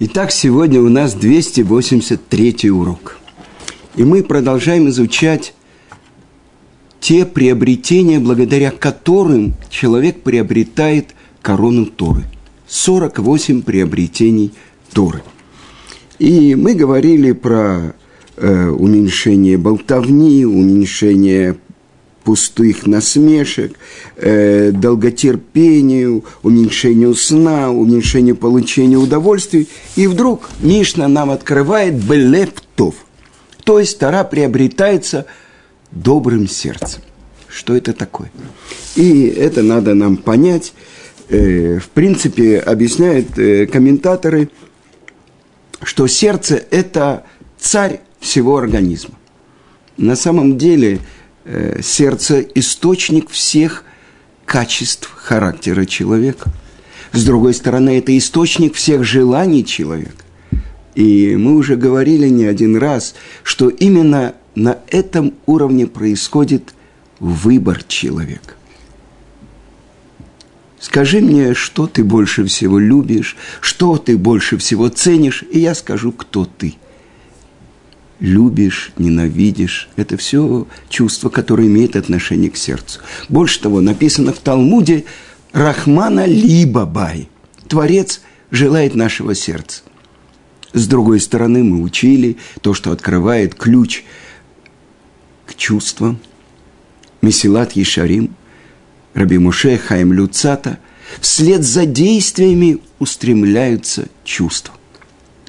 Итак, сегодня у нас 283 урок. И мы продолжаем изучать те приобретения, благодаря которым человек приобретает корону Торы. 48 приобретений Торы. И мы говорили про э, уменьшение болтовни, уменьшение пустых насмешек, э, долготерпению, уменьшению сна, уменьшению получения удовольствий. И вдруг Мишна нам открывает Белептов. То есть Тара приобретается добрым сердцем. Что это такое? И это надо нам понять. Э, в принципе, объясняют э, комментаторы, что сердце – это царь всего организма. На самом деле – сердце – источник всех качеств характера человека. С другой стороны, это источник всех желаний человека. И мы уже говорили не один раз, что именно на этом уровне происходит выбор человека. Скажи мне, что ты больше всего любишь, что ты больше всего ценишь, и я скажу, кто ты – любишь, ненавидишь. Это все чувства, которые имеют отношение к сердцу. Больше того, написано в Талмуде «Рахмана либо бай». Творец желает нашего сердца. С другой стороны, мы учили то, что открывает ключ к чувствам. Месилат Ешарим, Раби Муше, Хаим Люцата, вслед за действиями устремляются чувства.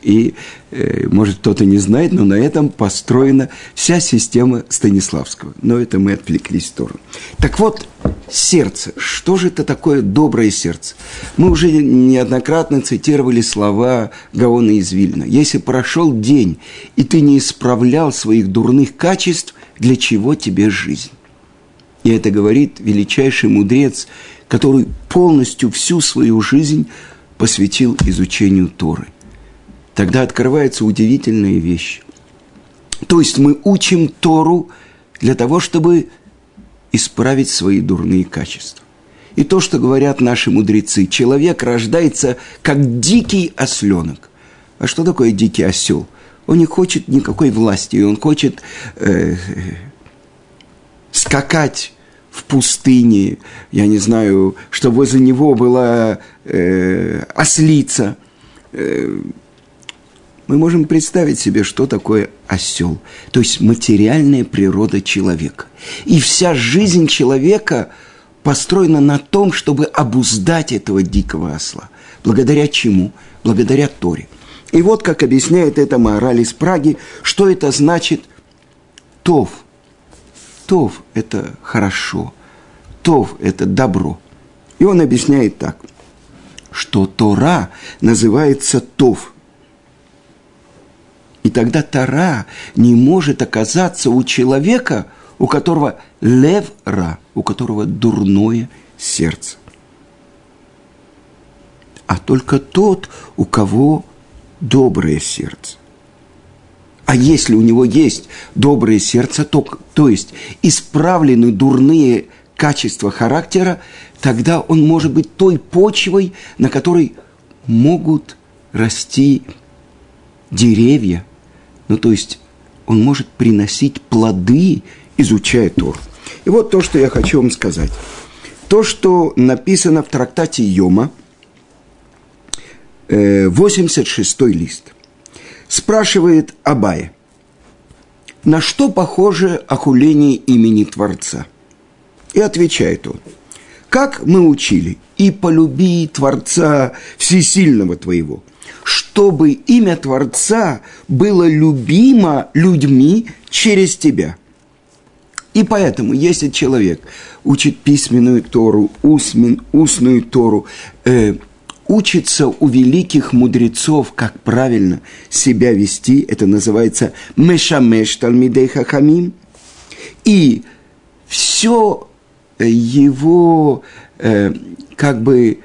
И, э, может, кто-то не знает, но на этом построена вся система Станиславского. Но это мы отвлеклись в сторону. Так вот, сердце. Что же это такое доброе сердце? Мы уже неоднократно цитировали слова Гаона из Вильна. Если прошел день, и ты не исправлял своих дурных качеств, для чего тебе жизнь? И это говорит величайший мудрец, который полностью всю свою жизнь посвятил изучению Торы тогда открывается удивительная вещь. То есть мы учим Тору для того, чтобы исправить свои дурные качества. И то, что говорят наши мудрецы, человек рождается как дикий осленок. А что такое дикий осел? Он не хочет никакой власти, он хочет э, скакать в пустыне, я не знаю, чтобы возле него была э, ослица. Э, мы можем представить себе, что такое осел, то есть материальная природа человека. И вся жизнь человека построена на том, чтобы обуздать этого дикого осла. Благодаря чему? Благодаря Торе. И вот как объясняет это мораль из Праги, что это значит тов. Тов – это хорошо, тов – это добро. И он объясняет так, что Тора называется тов – и тогда Тара не может оказаться у человека, у которого лев-ра, у которого дурное сердце. А только тот, у кого доброе сердце. А если у него есть доброе сердце, то, то есть исправлены дурные качества характера, тогда он может быть той почвой, на которой могут расти деревья – ну, то есть он может приносить плоды, изучая Тор. И вот то, что я хочу вам сказать. То, что написано в трактате Йома, 86 э, лист, спрашивает Абая, на что похоже охуление имени Творца? И отвечает он, как мы учили, и полюби Творца Всесильного твоего – чтобы имя Творца было любимо людьми через тебя. И поэтому, если человек учит письменную Тору, усмен, устную Тору, э, учится у великих мудрецов, как правильно себя вести, это называется мешамеш талмидей хахамим, и все его э, как бы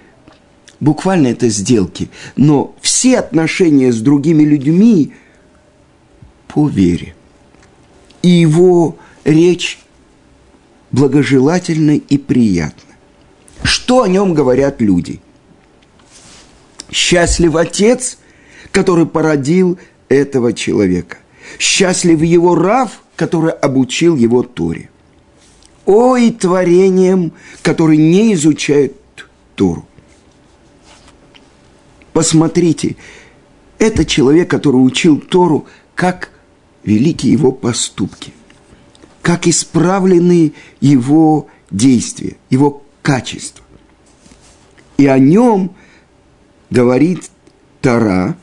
буквально это сделки, но все отношения с другими людьми по вере. И его речь благожелательна и приятна. Что о нем говорят люди? Счастлив отец, который породил этого человека. Счастлив его Рав, который обучил его Торе. Ой, творением, которые не изучают Тору. Посмотрите, это человек, который учил Тору, как великие его поступки, как исправлены его действия, его качества. И о нем говорит Тара,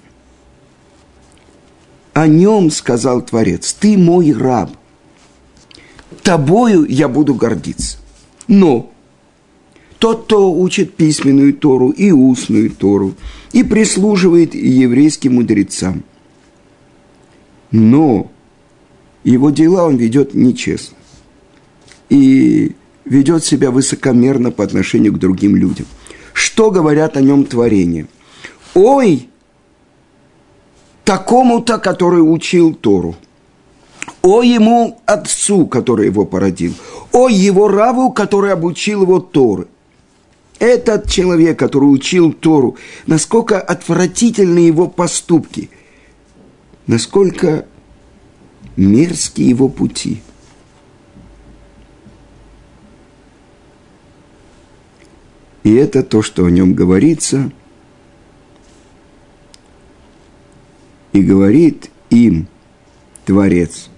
о нем сказал Творец, ты мой раб, тобою я буду гордиться. Но тот, кто учит письменную Тору и устную Тору, и прислуживает еврейским мудрецам. Но его дела он ведет нечестно. И ведет себя высокомерно по отношению к другим людям. Что говорят о нем творения? Ой, такому-то, который учил Тору. О ему отцу, который его породил. О его раву, который обучил его Торы. Этот человек, который учил Тору, насколько отвратительны его поступки, насколько мерзкие его пути. И это то, что о нем говорится. И говорит им Творец,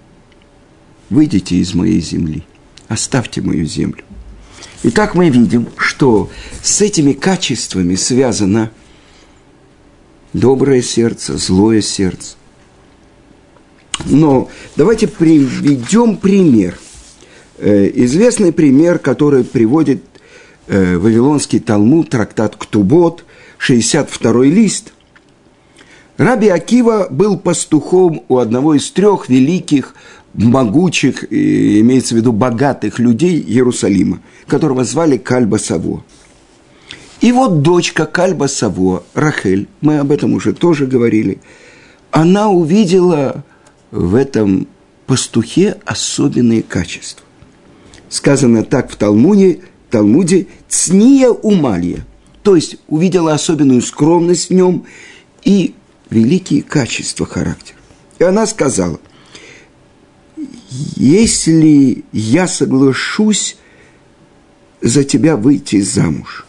выйдите из моей земли, оставьте мою землю. Итак, мы видим, что с этими качествами связано доброе сердце, злое сердце. Но давайте приведем пример. Э, известный пример, который приводит э, Вавилонский Талмуд, трактат Ктубот, 62 лист. Раби Акива был пастухом у одного из трех великих могучих, имеется в виду богатых людей Иерусалима, которого звали Кальба Саво. И вот дочка Кальба Саво, Рахель, мы об этом уже тоже говорили, она увидела в этом пастухе особенные качества. Сказано так в Талмуде, Талмуде «цния умалья», то есть увидела особенную скромность в нем и великие качества характера. И она сказала, если я соглашусь за тебя выйти замуж,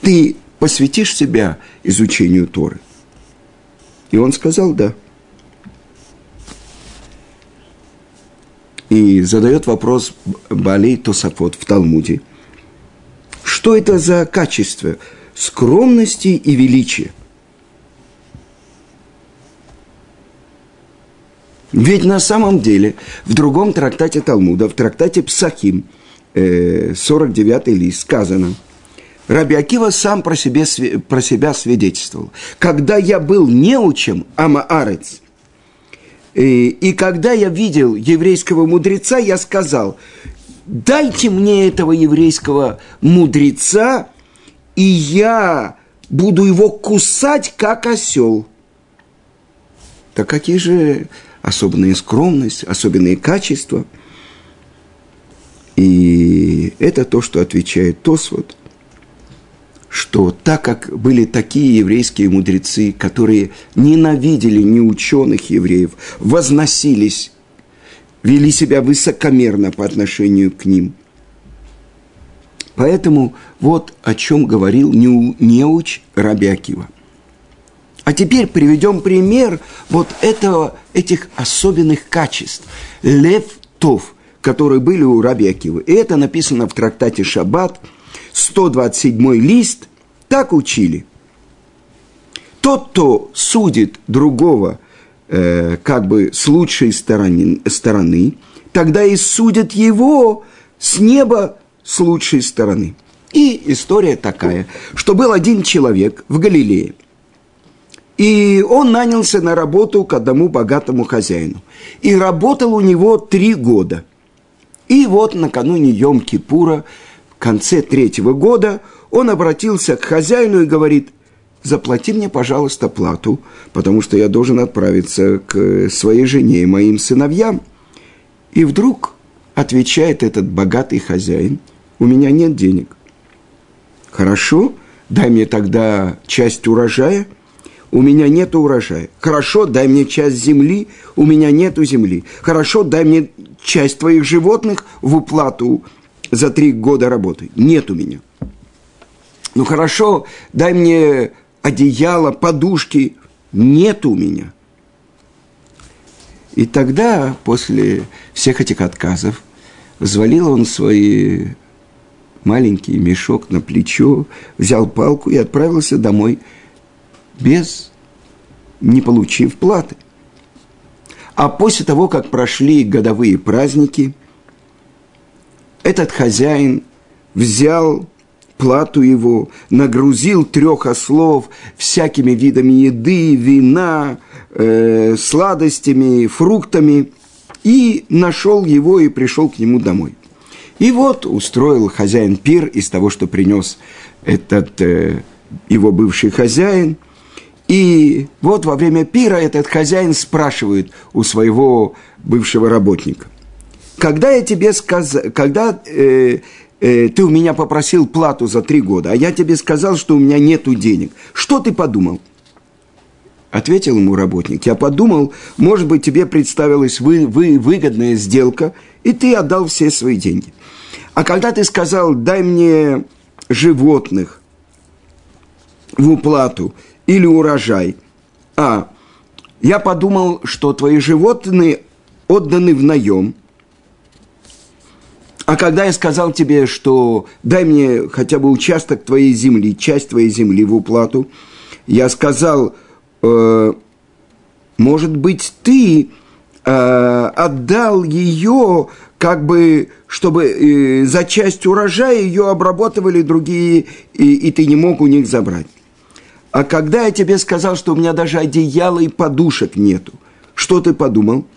ты посвятишь себя изучению Торы? И он сказал «да». И задает вопрос Балей Тосафот в Талмуде. Что это за качество скромности и величия? Ведь на самом деле в другом трактате Талмуда, в трактате Псахим, 49 э, лист, сказано, Раби Акива сам про, себе, про себя свидетельствовал. Когда я был неучем, Амаарец, и, и когда я видел еврейского мудреца, я сказал, дайте мне этого еврейского мудреца, и я буду его кусать, как осел. Так какие же особенная скромность, особенные качества. И это то, что отвечает Тосвот, что так как были такие еврейские мудрецы, которые ненавидели неученых евреев, возносились, вели себя высокомерно по отношению к ним. Поэтому вот о чем говорил неуч Раби Акива. А теперь приведем пример вот этого, этих особенных качеств. Лев Тов, которые были у Раби. И это написано в трактате Шаббат, 127 лист, так учили. Тот, кто судит другого э, как бы с лучшей стороны, стороны, тогда и судят его с неба с лучшей стороны. И история такая, что был один человек в Галилее – и он нанялся на работу к одному богатому хозяину. И работал у него три года. И вот накануне Йом-Кипура, в конце третьего года, он обратился к хозяину и говорит, заплати мне, пожалуйста, плату, потому что я должен отправиться к своей жене и моим сыновьям. И вдруг отвечает этот богатый хозяин, у меня нет денег. Хорошо, дай мне тогда часть урожая – у меня нет урожая. Хорошо, дай мне часть земли, у меня нету земли. Хорошо, дай мне часть твоих животных в уплату за три года работы. Нет у меня. Ну хорошо, дай мне одеяло, подушки. Нет у меня. И тогда, после всех этих отказов, взвалил он свой маленький мешок на плечо, взял палку и отправился домой без, не получив платы. А после того, как прошли годовые праздники, этот хозяин взял плату его, нагрузил трех ослов всякими видами еды, вина, э, сладостями, фруктами, и нашел его и пришел к нему домой. И вот устроил хозяин пир из того, что принес этот э, его бывший хозяин. И вот во время пира этот хозяин спрашивает у своего бывшего работника, когда я тебе сказал, когда э, э, ты у меня попросил плату за три года, а я тебе сказал, что у меня нету денег, что ты подумал? Ответил ему работник, я подумал, может быть, тебе представилась вы, вы, выгодная сделка, и ты отдал все свои деньги. А когда ты сказал, дай мне животных в уплату или урожай, а я подумал, что твои животные отданы в наем, а когда я сказал тебе, что дай мне хотя бы участок твоей земли, часть твоей земли в уплату, я сказал, э, может быть, ты э, отдал ее, как бы, чтобы э, за часть урожая ее обработывали другие, и, и ты не мог у них забрать. А когда я тебе сказал, что у меня даже одеяла и подушек нету, что ты подумал?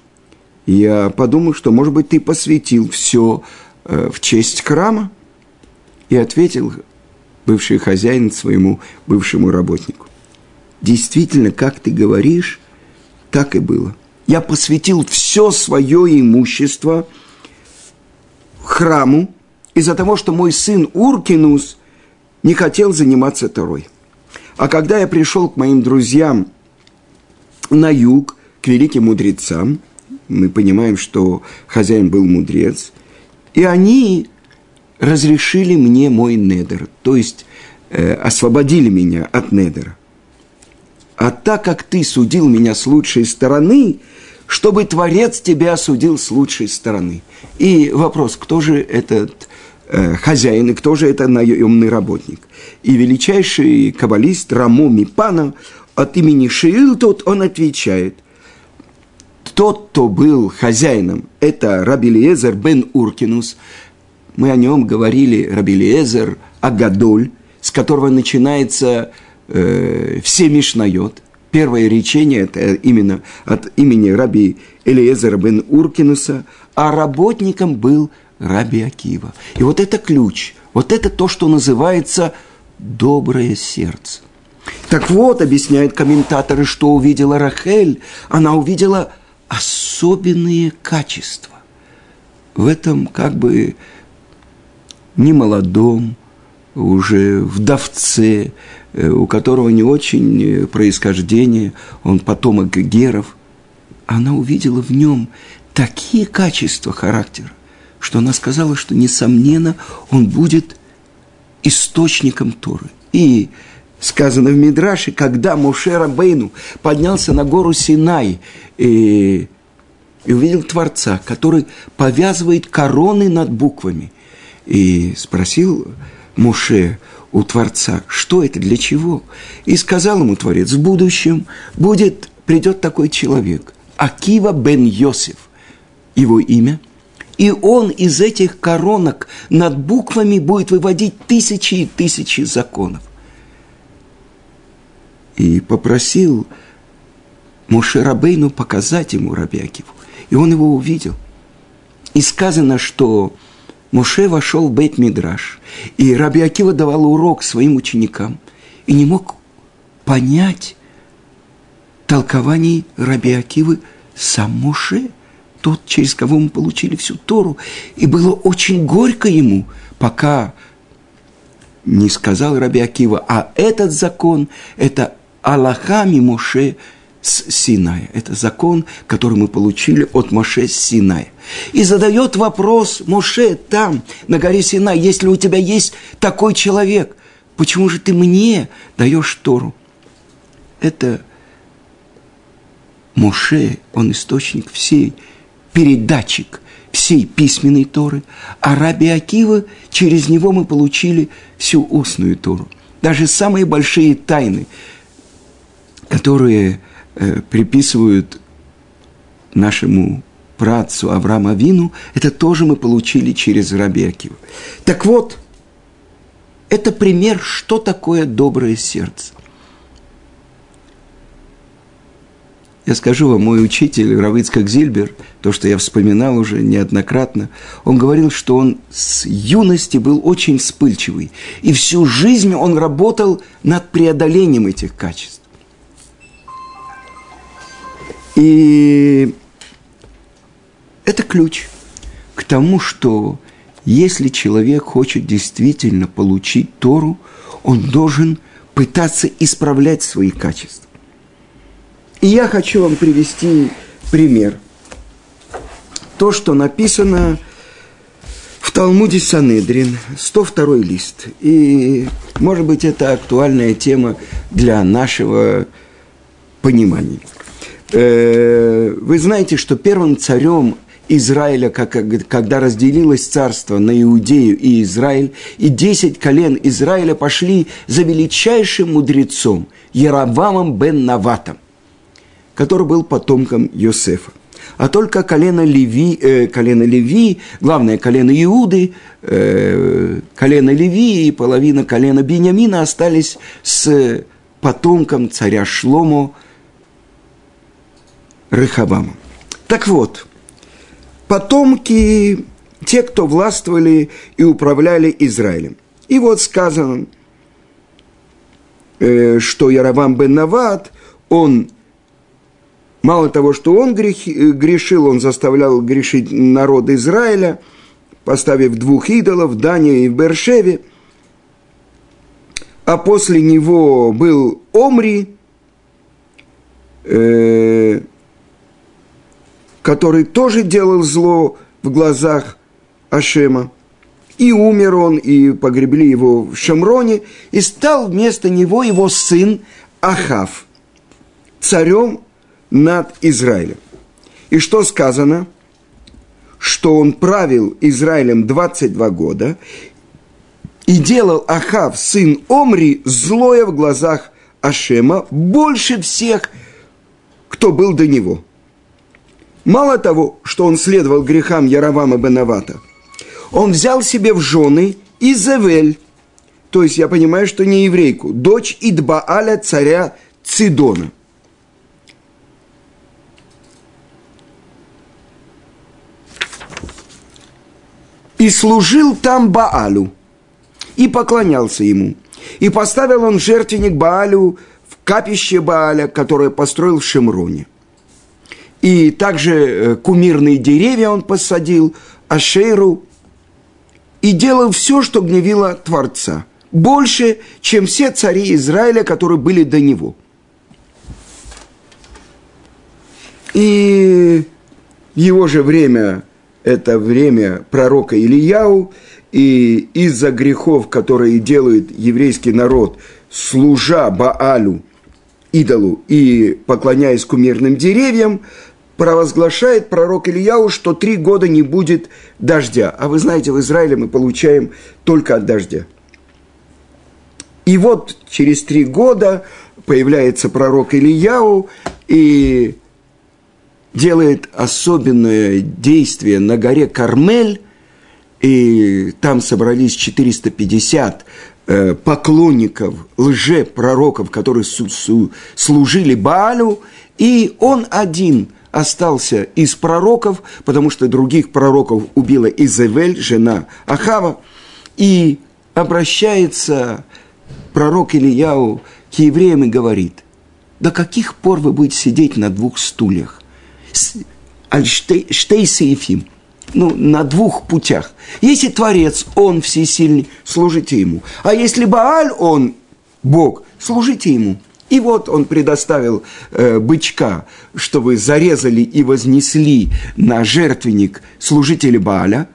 Я подумал, что, может быть, ты посвятил все э, в честь храма, и ответил бывший хозяин своему бывшему работнику. Действительно, как ты говоришь, так и было. Я посвятил все свое имущество храму из-за того, что мой сын Уркинус не хотел заниматься Торой. А когда я пришел к моим друзьям на юг, к великим мудрецам, мы понимаем, что хозяин был мудрец, и они разрешили мне мой недер, то есть э, освободили меня от недера. А так как ты судил меня с лучшей стороны, чтобы Творец тебя осудил с лучшей стороны. И вопрос, кто же этот хозяин и кто же это наемный работник? И величайший каббалист Рамо Мипана от имени Шиил тот он отвечает, тот, кто был хозяином, это Рабилиезер бен Уркинус. Мы о нем говорили, Рабилиезер Агадоль, с которого начинается э, все Мишнайот. Первое речение – это именно от имени раби Элиезера бен Уркинуса, а работником был раби Акива. И вот это ключ, вот это то, что называется доброе сердце. Так вот, объясняют комментаторы, что увидела Рахель. Она увидела особенные качества. В этом как бы немолодом, уже вдовце, Э, у которого не очень э, происхождение, он потомок геров, она увидела в нем такие качества характера, что она сказала, что, несомненно, он будет источником Торы. И сказано в Мидраше, когда Моше Рабейну поднялся на гору Синай и, и увидел Творца, который повязывает короны над буквами, и спросил Моше, у Творца, что это, для чего. И сказал ему Творец, в будущем будет, придет такой человек, Акива бен Йосиф, его имя, и он из этих коронок над буквами будет выводить тысячи и тысячи законов. И попросил Моше Рабейну показать ему Раби Акиву. И он его увидел. И сказано, что Моше вошел в Бейт Мидраш, и Раби Акива давал урок своим ученикам, и не мог понять толкований Раби Акивы сам Моше, тот, через кого мы получили всю Тору. И было очень горько ему, пока не сказал Раби Акива, а этот закон – это Аллахами Моше с Синая. Это закон, который мы получили от Моше с Синая. И задает вопрос Моше там, на горе Синай, если у тебя есть такой человек, почему же ты мне даешь Тору? Это Моше, он источник всей, передатчик всей письменной Торы, а Раби Акива, через него мы получили всю устную Тору. Даже самые большие тайны, которые э, приписывают нашему працу Авраама Вину, это тоже мы получили через Раби Акива. Так вот, это пример, что такое доброе сердце. Я скажу вам, мой учитель Равицкак Зильбер, то, что я вспоминал уже неоднократно, он говорил, что он с юности был очень вспыльчивый, и всю жизнь он работал над преодолением этих качеств. И это ключ к тому, что если человек хочет действительно получить Тору, он должен пытаться исправлять свои качества. И я хочу вам привести пример. То, что написано в Талмуде Санедрин, 102 лист. И, может быть, это актуальная тема для нашего понимания. Э, вы знаете, что первым царем Израиля, когда разделилось царство на Иудею и Израиль, и десять колен Израиля пошли за величайшим мудрецом Яровамом бен Наватом который был потомком Йосефа. А только колено Леви, э, колено Леви, главное колено Иуды, э, колено Леви и половина колена Бениамина остались с потомком царя Шлому Рехавама. Так вот, потомки, те, кто властвовали и управляли Израилем. И вот сказано, э, что Яровам бен Нават, он Мало того, что он э, грешил, он заставлял грешить народ Израиля, поставив двух идолов, в Дане и в Бершеве. А после него был Омри, э, который тоже делал зло в глазах Ашема. И умер он, и погребли его в Шамроне, и стал вместо него его сын Ахав, царем над Израилем. И что сказано? Что он правил Израилем 22 года и делал Ахав, сын Омри, злое в глазах Ашема больше всех, кто был до него. Мало того, что он следовал грехам Яровама Бенавата, он взял себе в жены Изавель, то есть я понимаю, что не еврейку, дочь Идбааля царя Цидона. И служил там Баалю, и поклонялся ему. И поставил он жертвенник Баалю в капище Бааля, которое построил в Шемроне. И также э, кумирные деревья он посадил, Ашеру, и делал все, что гневило Творца, больше, чем все цари Израиля, которые были до него. И в его же время это время пророка Ильяу, и из-за грехов, которые делает еврейский народ, служа Баалю, идолу и поклоняясь кумирным деревьям, провозглашает пророк Ильяу, что три года не будет дождя. А вы знаете, в Израиле мы получаем только от дождя. И вот через три года появляется пророк Ильяу, и делает особенное действие на горе Кармель, и там собрались 450 э, поклонников, лже-пророков, которые служили Баалю, и он один остался из пророков, потому что других пророков убила Изавель, жена Ахава, и обращается пророк Ильяу к евреям и говорит, до каких пор вы будете сидеть на двух стульях? Штей сейфим, ну, на двух путях. Если Творец, Он всесильный, служите Ему. А если Бааль, Он Бог, служите Ему. И вот он предоставил э, бычка, чтобы зарезали и вознесли на жертвенник служители Бааля.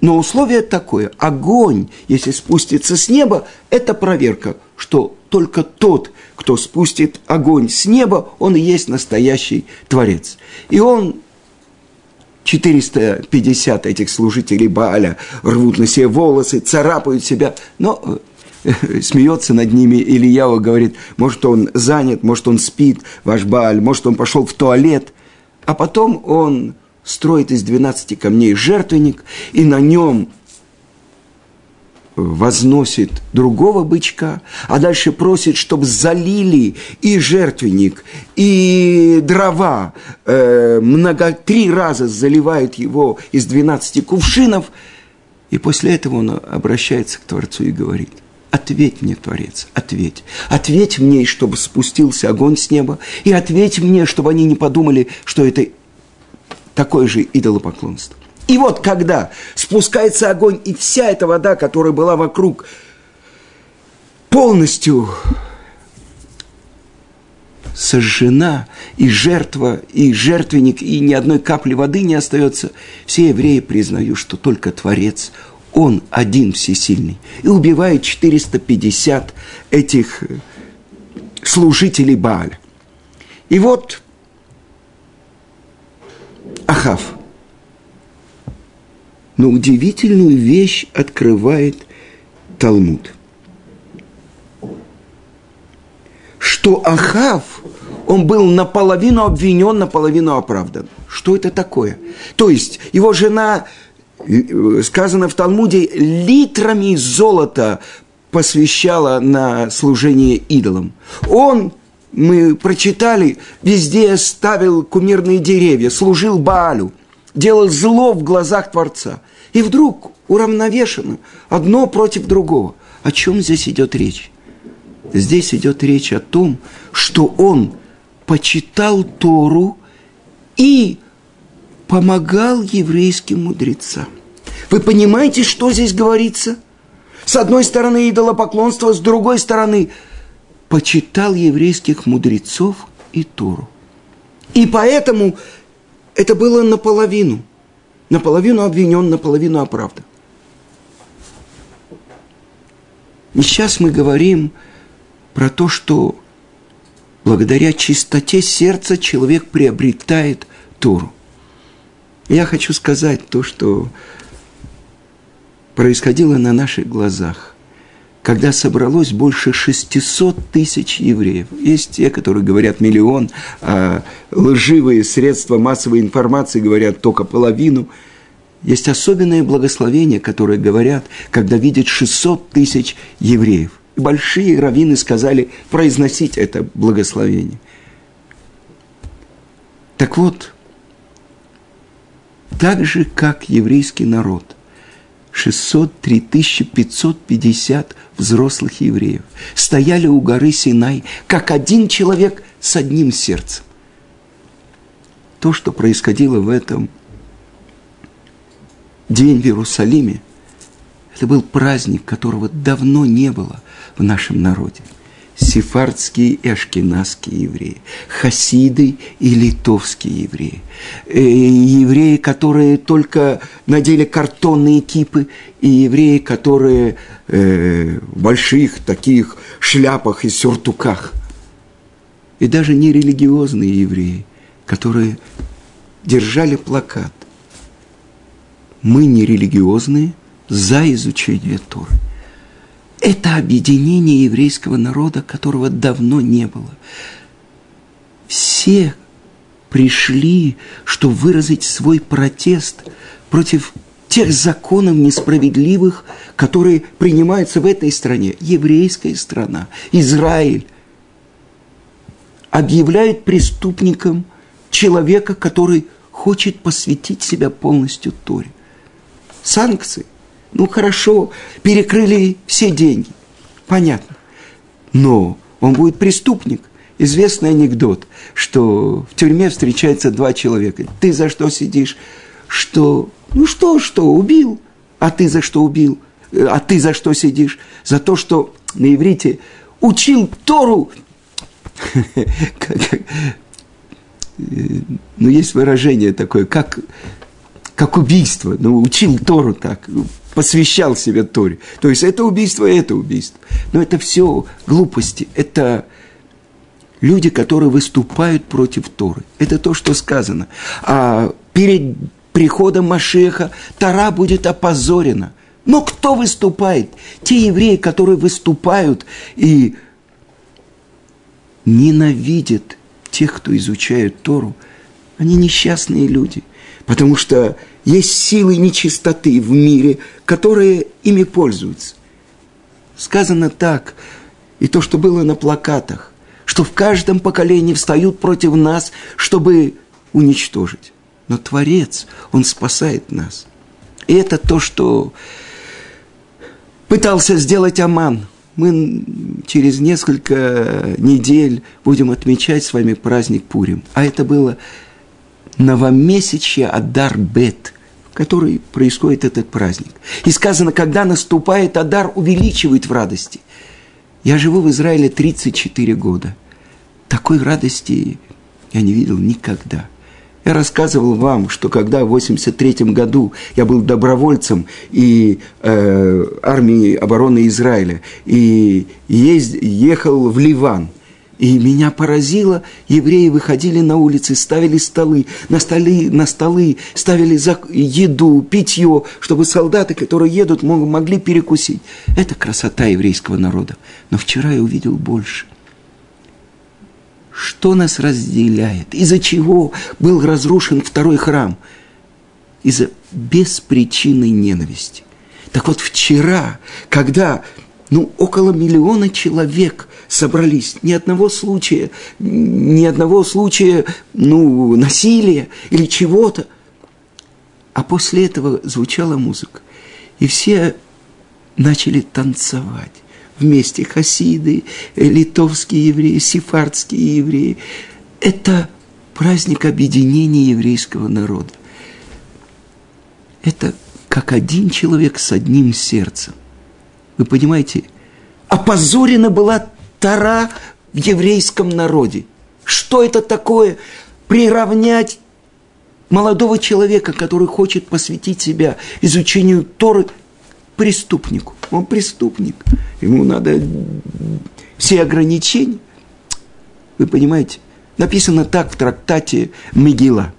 Но условие такое, огонь, если спустится с неба, это проверка, что только тот, кто спустит огонь с неба, он и есть настоящий Творец. И он 450 этих служителей Бааля рвут на себе волосы, царапают себя, но э, смеется над ними Ильяу, говорит, может, он занят, может, он спит, ваш Бааль, может, он пошел в туалет. А потом он строит из 12 камней жертвенник, и на нем возносит другого бычка, а дальше просит, чтобы залили и жертвенник, и дрова, э, много, три раза заливают его из 12 кувшинов, и после этого он обращается к Творцу и говорит, ответь мне, Творец, ответь. Ответь мне, чтобы спустился огонь с неба, и ответь мне, чтобы они не подумали, что это такое же идолопоклонство. И вот когда спускается огонь, и вся эта вода, которая была вокруг, полностью сожжена, и жертва, и жертвенник, и ни одной капли воды не остается, все евреи признают, что только Творец, Он один всесильный. И убивает 450 этих служителей Бааля. И вот Ахав – но удивительную вещь открывает Талмуд. Что Ахав, он был наполовину обвинен, наполовину оправдан. Что это такое? То есть его жена, сказано в Талмуде, литрами золота посвящала на служение идолам. Он мы прочитали, везде ставил кумирные деревья, служил Баалю – делал зло в глазах Творца. И вдруг уравновешено одно против другого. О чем здесь идет речь? Здесь идет речь о том, что он почитал Тору и помогал еврейским мудрецам. Вы понимаете, что здесь говорится? С одной стороны идолопоклонство, с другой стороны почитал еврейских мудрецов и Тору. И поэтому это было наполовину. Наполовину обвинен, наполовину оправдан. И сейчас мы говорим про то, что благодаря чистоте сердца человек приобретает Тору. Я хочу сказать то, что происходило на наших глазах когда собралось больше 600 тысяч евреев. Есть те, которые говорят миллион, а лживые средства массовой информации говорят только половину. Есть особенные благословения, которые говорят, когда видят 600 тысяч евреев. Большие раввины сказали произносить это благословение. Так вот, так же, как еврейский народ, 603 550 взрослых евреев стояли у горы Синай, как один человек с одним сердцем. То, что происходило в этом день в Иерусалиме, это был праздник, которого давно не было в нашем народе – сефардские и ашкенадские евреи, хасиды и литовские евреи, э, евреи, которые только надели картонные кипы, и евреи, которые э, в больших таких шляпах и сюртуках, и даже нерелигиозные евреи, которые держали плакат. Мы нерелигиозные за изучение Торы это объединение еврейского народа, которого давно не было. Все пришли, чтобы выразить свой протест против тех законов несправедливых, которые принимаются в этой стране. Еврейская страна, Израиль, объявляет преступником человека, который хочет посвятить себя полностью Торе. Санкции. Ну хорошо, перекрыли все деньги. Понятно. Но он будет преступник. Известный анекдот, что в тюрьме встречаются два человека. Ты за что сидишь? Что? Ну что, что, убил? А ты за что убил? А ты за что сидишь? За то, что на иврите учил Тору ну, есть выражение такое, как, как убийство. Ну, учил Тору так, посвящал себе Торе. То есть это убийство, это убийство. Но это все глупости. Это люди, которые выступают против Торы. Это то, что сказано. А перед приходом Машеха Тора будет опозорена. Но кто выступает? Те евреи, которые выступают и ненавидят тех, кто изучает Тору, они несчастные люди, потому что есть силы нечистоты в мире, которые ими пользуются. Сказано так, и то, что было на плакатах, что в каждом поколении встают против нас, чтобы уничтожить. Но Творец, Он спасает нас. И это то, что пытался сделать Аман. Мы через несколько недель будем отмечать с вами праздник Пурим. А это было новомесячье Адар Бет, в который происходит этот праздник. И сказано, когда наступает Адар, увеличивает в радости. Я живу в Израиле 34 года. Такой радости я не видел никогда – я рассказывал вам, что когда в 83 году я был добровольцем и э, армии обороны Израиля и езд, ехал в Ливан, и меня поразило, евреи выходили на улицы, ставили столы, на, столы, на столы ставили еду, питье, чтобы солдаты, которые едут, могли перекусить. Это красота еврейского народа. Но вчера я увидел больше. Что нас разделяет? Из-за чего был разрушен второй храм? Из-за беспричинной ненависти. Так вот, вчера, когда ну, около миллиона человек собрались, ни одного случая, ни одного случая, ну, насилия или чего-то. А после этого звучала музыка. И все начали танцевать вместе хасиды, литовские евреи, сефардские евреи. Это праздник объединения еврейского народа. Это как один человек с одним сердцем. Вы понимаете, опозорена была Тара в еврейском народе. Что это такое? Приравнять молодого человека, который хочет посвятить себя изучению Торы, преступнику. Он преступник. Ему надо все ограничения. Вы понимаете? Написано так в трактате Мегила.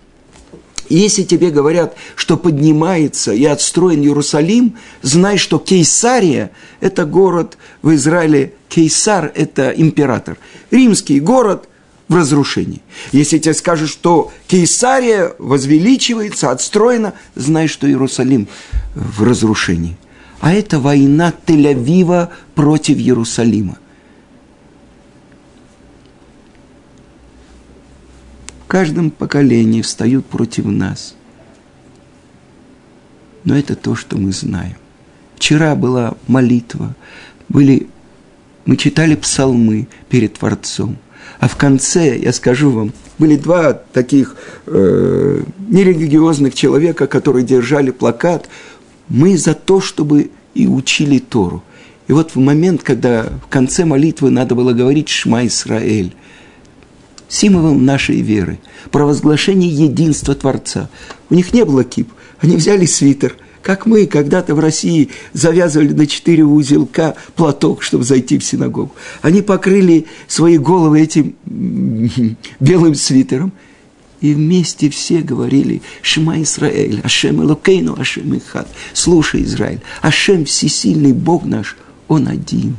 Если тебе говорят, что поднимается и отстроен Иерусалим, знай, что Кейсария – это город в Израиле. Кейсар – это император. Римский город в разрушении. Если тебе скажут, что Кейсария возвеличивается, отстроена, знай, что Иерусалим в разрушении – а это война Тель-Авива против Иерусалима. Каждом поколении встают против нас. Но это то, что мы знаем. Вчера была молитва, были, мы читали псалмы перед Творцом. А в конце, я скажу вам, были два таких э, нерелигиозных человека, которые держали плакат мы за то, чтобы и учили Тору. И вот в момент, когда в конце молитвы надо было говорить «Шма Исраэль», символом нашей веры, провозглашение единства Творца. У них не было кип, они взяли свитер, как мы когда-то в России завязывали на четыре узелка платок, чтобы зайти в синагогу. Они покрыли свои головы этим белым свитером – и вместе все говорили «Шма Исраэль, Ашем Элокейну, Ашем Ихад». Слушай, Израиль, Ашем всесильный Бог наш, Он один.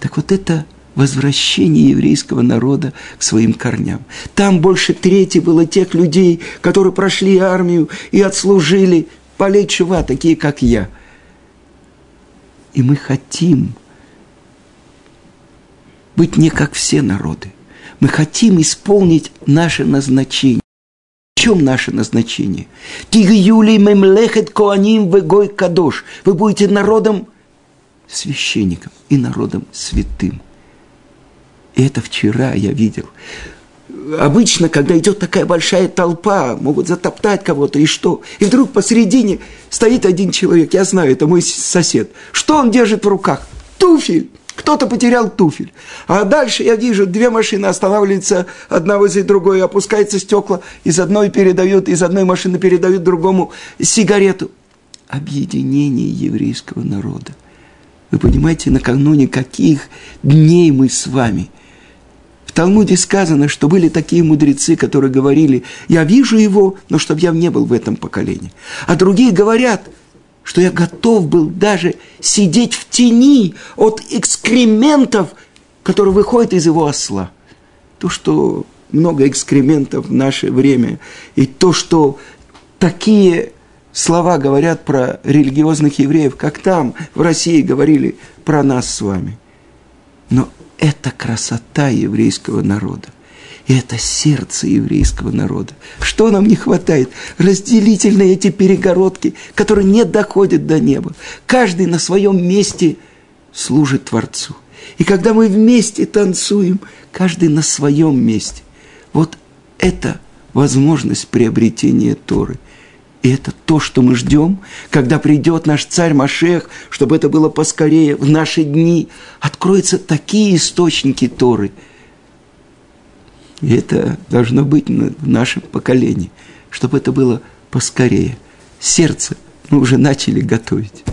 Так вот это возвращение еврейского народа к своим корням. Там больше трети было тех людей, которые прошли армию и отслужили полей чува, такие как я. И мы хотим быть не как все народы. Мы хотим исполнить наше назначение. В чем наше назначение? Тигюли мемлехет коаним вегой кадош. Вы будете народом священником и народом святым. И это вчера я видел. Обычно, когда идет такая большая толпа, могут затоптать кого-то, и что? И вдруг посередине стоит один человек, я знаю, это мой сосед. Что он держит в руках? Туфель. Кто-то потерял туфель. А дальше я вижу, две машины останавливаются одна возле другой, опускаются стекла, из одной передают, из одной машины передают другому сигарету. Объединение еврейского народа. Вы понимаете, накануне каких дней мы с вами – Талмуде сказано, что были такие мудрецы, которые говорили, я вижу его, но чтобы я не был в этом поколении. А другие говорят, что я готов был даже сидеть в тени от экскрементов, которые выходят из его осла. То, что много экскрементов в наше время, и то, что такие слова говорят про религиозных евреев, как там, в России, говорили про нас с вами. Но это красота еврейского народа. И это сердце еврейского народа. Что нам не хватает? Разделительные эти перегородки, которые не доходят до неба. Каждый на своем месте служит Творцу. И когда мы вместе танцуем, каждый на своем месте. Вот это возможность приобретения Торы. И это то, что мы ждем, когда придет наш царь Машех, чтобы это было поскорее, в наши дни откроются такие источники Торы – и это должно быть в нашем поколении, чтобы это было поскорее. Сердце мы уже начали готовить.